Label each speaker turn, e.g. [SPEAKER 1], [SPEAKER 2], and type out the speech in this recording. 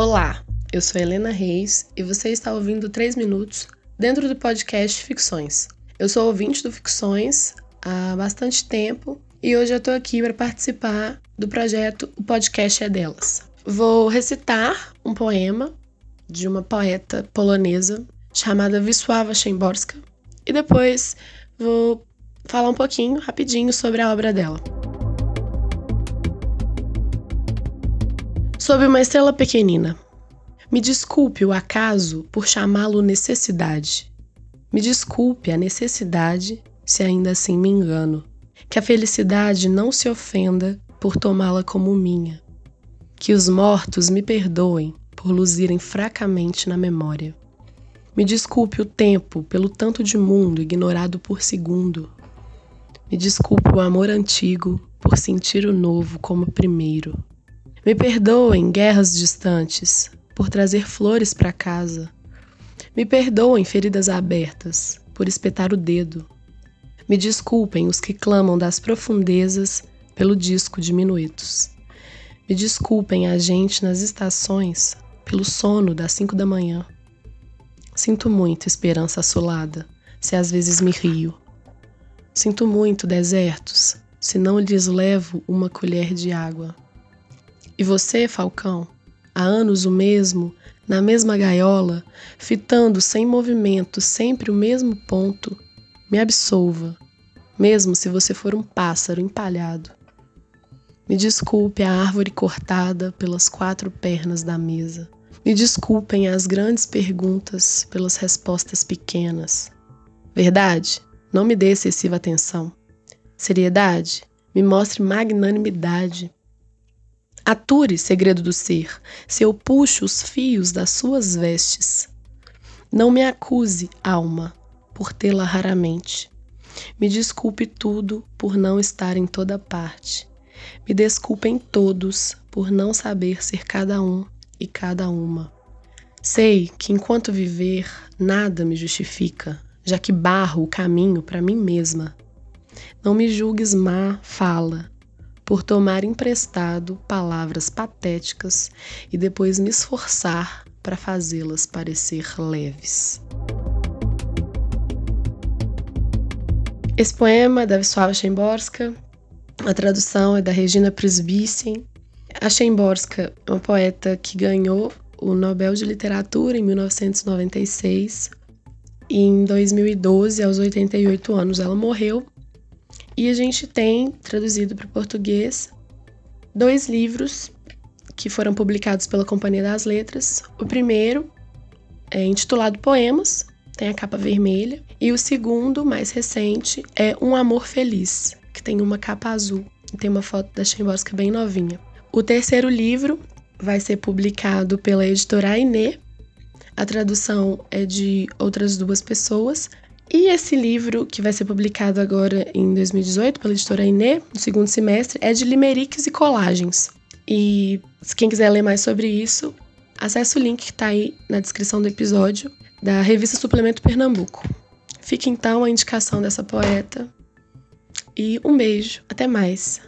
[SPEAKER 1] Olá, eu sou Helena Reis e você está ouvindo 3 Minutos dentro do podcast Ficções. Eu sou ouvinte do Ficções há bastante tempo e hoje eu estou aqui para participar do projeto O Podcast é Delas. Vou recitar um poema de uma poeta polonesa chamada Wisława Szymborska e depois vou falar um pouquinho, rapidinho, sobre a obra dela. Sob uma estrela pequenina. Me desculpe o acaso por chamá-lo necessidade. Me desculpe a necessidade se ainda assim me engano. Que a felicidade não se ofenda por tomá-la como minha. Que os mortos me perdoem por luzirem fracamente na memória. Me desculpe o tempo pelo tanto de mundo ignorado por segundo. Me desculpe o amor antigo por sentir o novo como primeiro. Me perdoem guerras distantes por trazer flores para casa. Me perdoem feridas abertas por espetar o dedo. Me desculpem os que clamam das profundezas pelo disco de minuetos. Me desculpem a gente nas estações pelo sono das cinco da manhã. Sinto muito, esperança assolada, se às vezes me rio. Sinto muito, desertos, se não lhes levo uma colher de água. E você, Falcão, há anos o mesmo, na mesma gaiola, fitando sem movimento sempre o mesmo ponto, me absolva, mesmo se você for um pássaro empalhado. Me desculpe a árvore cortada pelas quatro pernas da mesa. Me desculpem as grandes perguntas pelas respostas pequenas. Verdade? Não me dê excessiva atenção. Seriedade? Me mostre magnanimidade. Ature, segredo do ser, se eu puxo os fios das suas vestes. Não me acuse, alma, por tê-la raramente. Me desculpe tudo por não estar em toda parte. Me desculpem todos por não saber ser cada um e cada uma. Sei que enquanto viver, nada me justifica, já que barro o caminho para mim mesma. Não me julgues má fala, por tomar emprestado palavras patéticas e depois me esforçar para fazê-las parecer leves. Esse poema é da Wisława Szymborska, a tradução é da Regina Prisbicien a Szymborska é uma poeta que ganhou o Nobel de Literatura em 1996 e em 2012, aos 88 anos, ela morreu. E a gente tem traduzido para o português dois livros que foram publicados pela Companhia das Letras. O primeiro é intitulado Poemas, tem a capa vermelha, e o segundo, mais recente, é Um Amor Feliz, que tem uma capa azul e tem uma foto da Szymborska bem novinha. O terceiro livro vai ser publicado pela editora Ainê. A tradução é de outras duas pessoas. E esse livro, que vai ser publicado agora em 2018 pela editora Ainê, no segundo semestre, é de limeriques e colagens. E se quem quiser ler mais sobre isso, acesse o link que está aí na descrição do episódio da revista Suplemento Pernambuco. Fica então a indicação dessa poeta. E um beijo, até mais.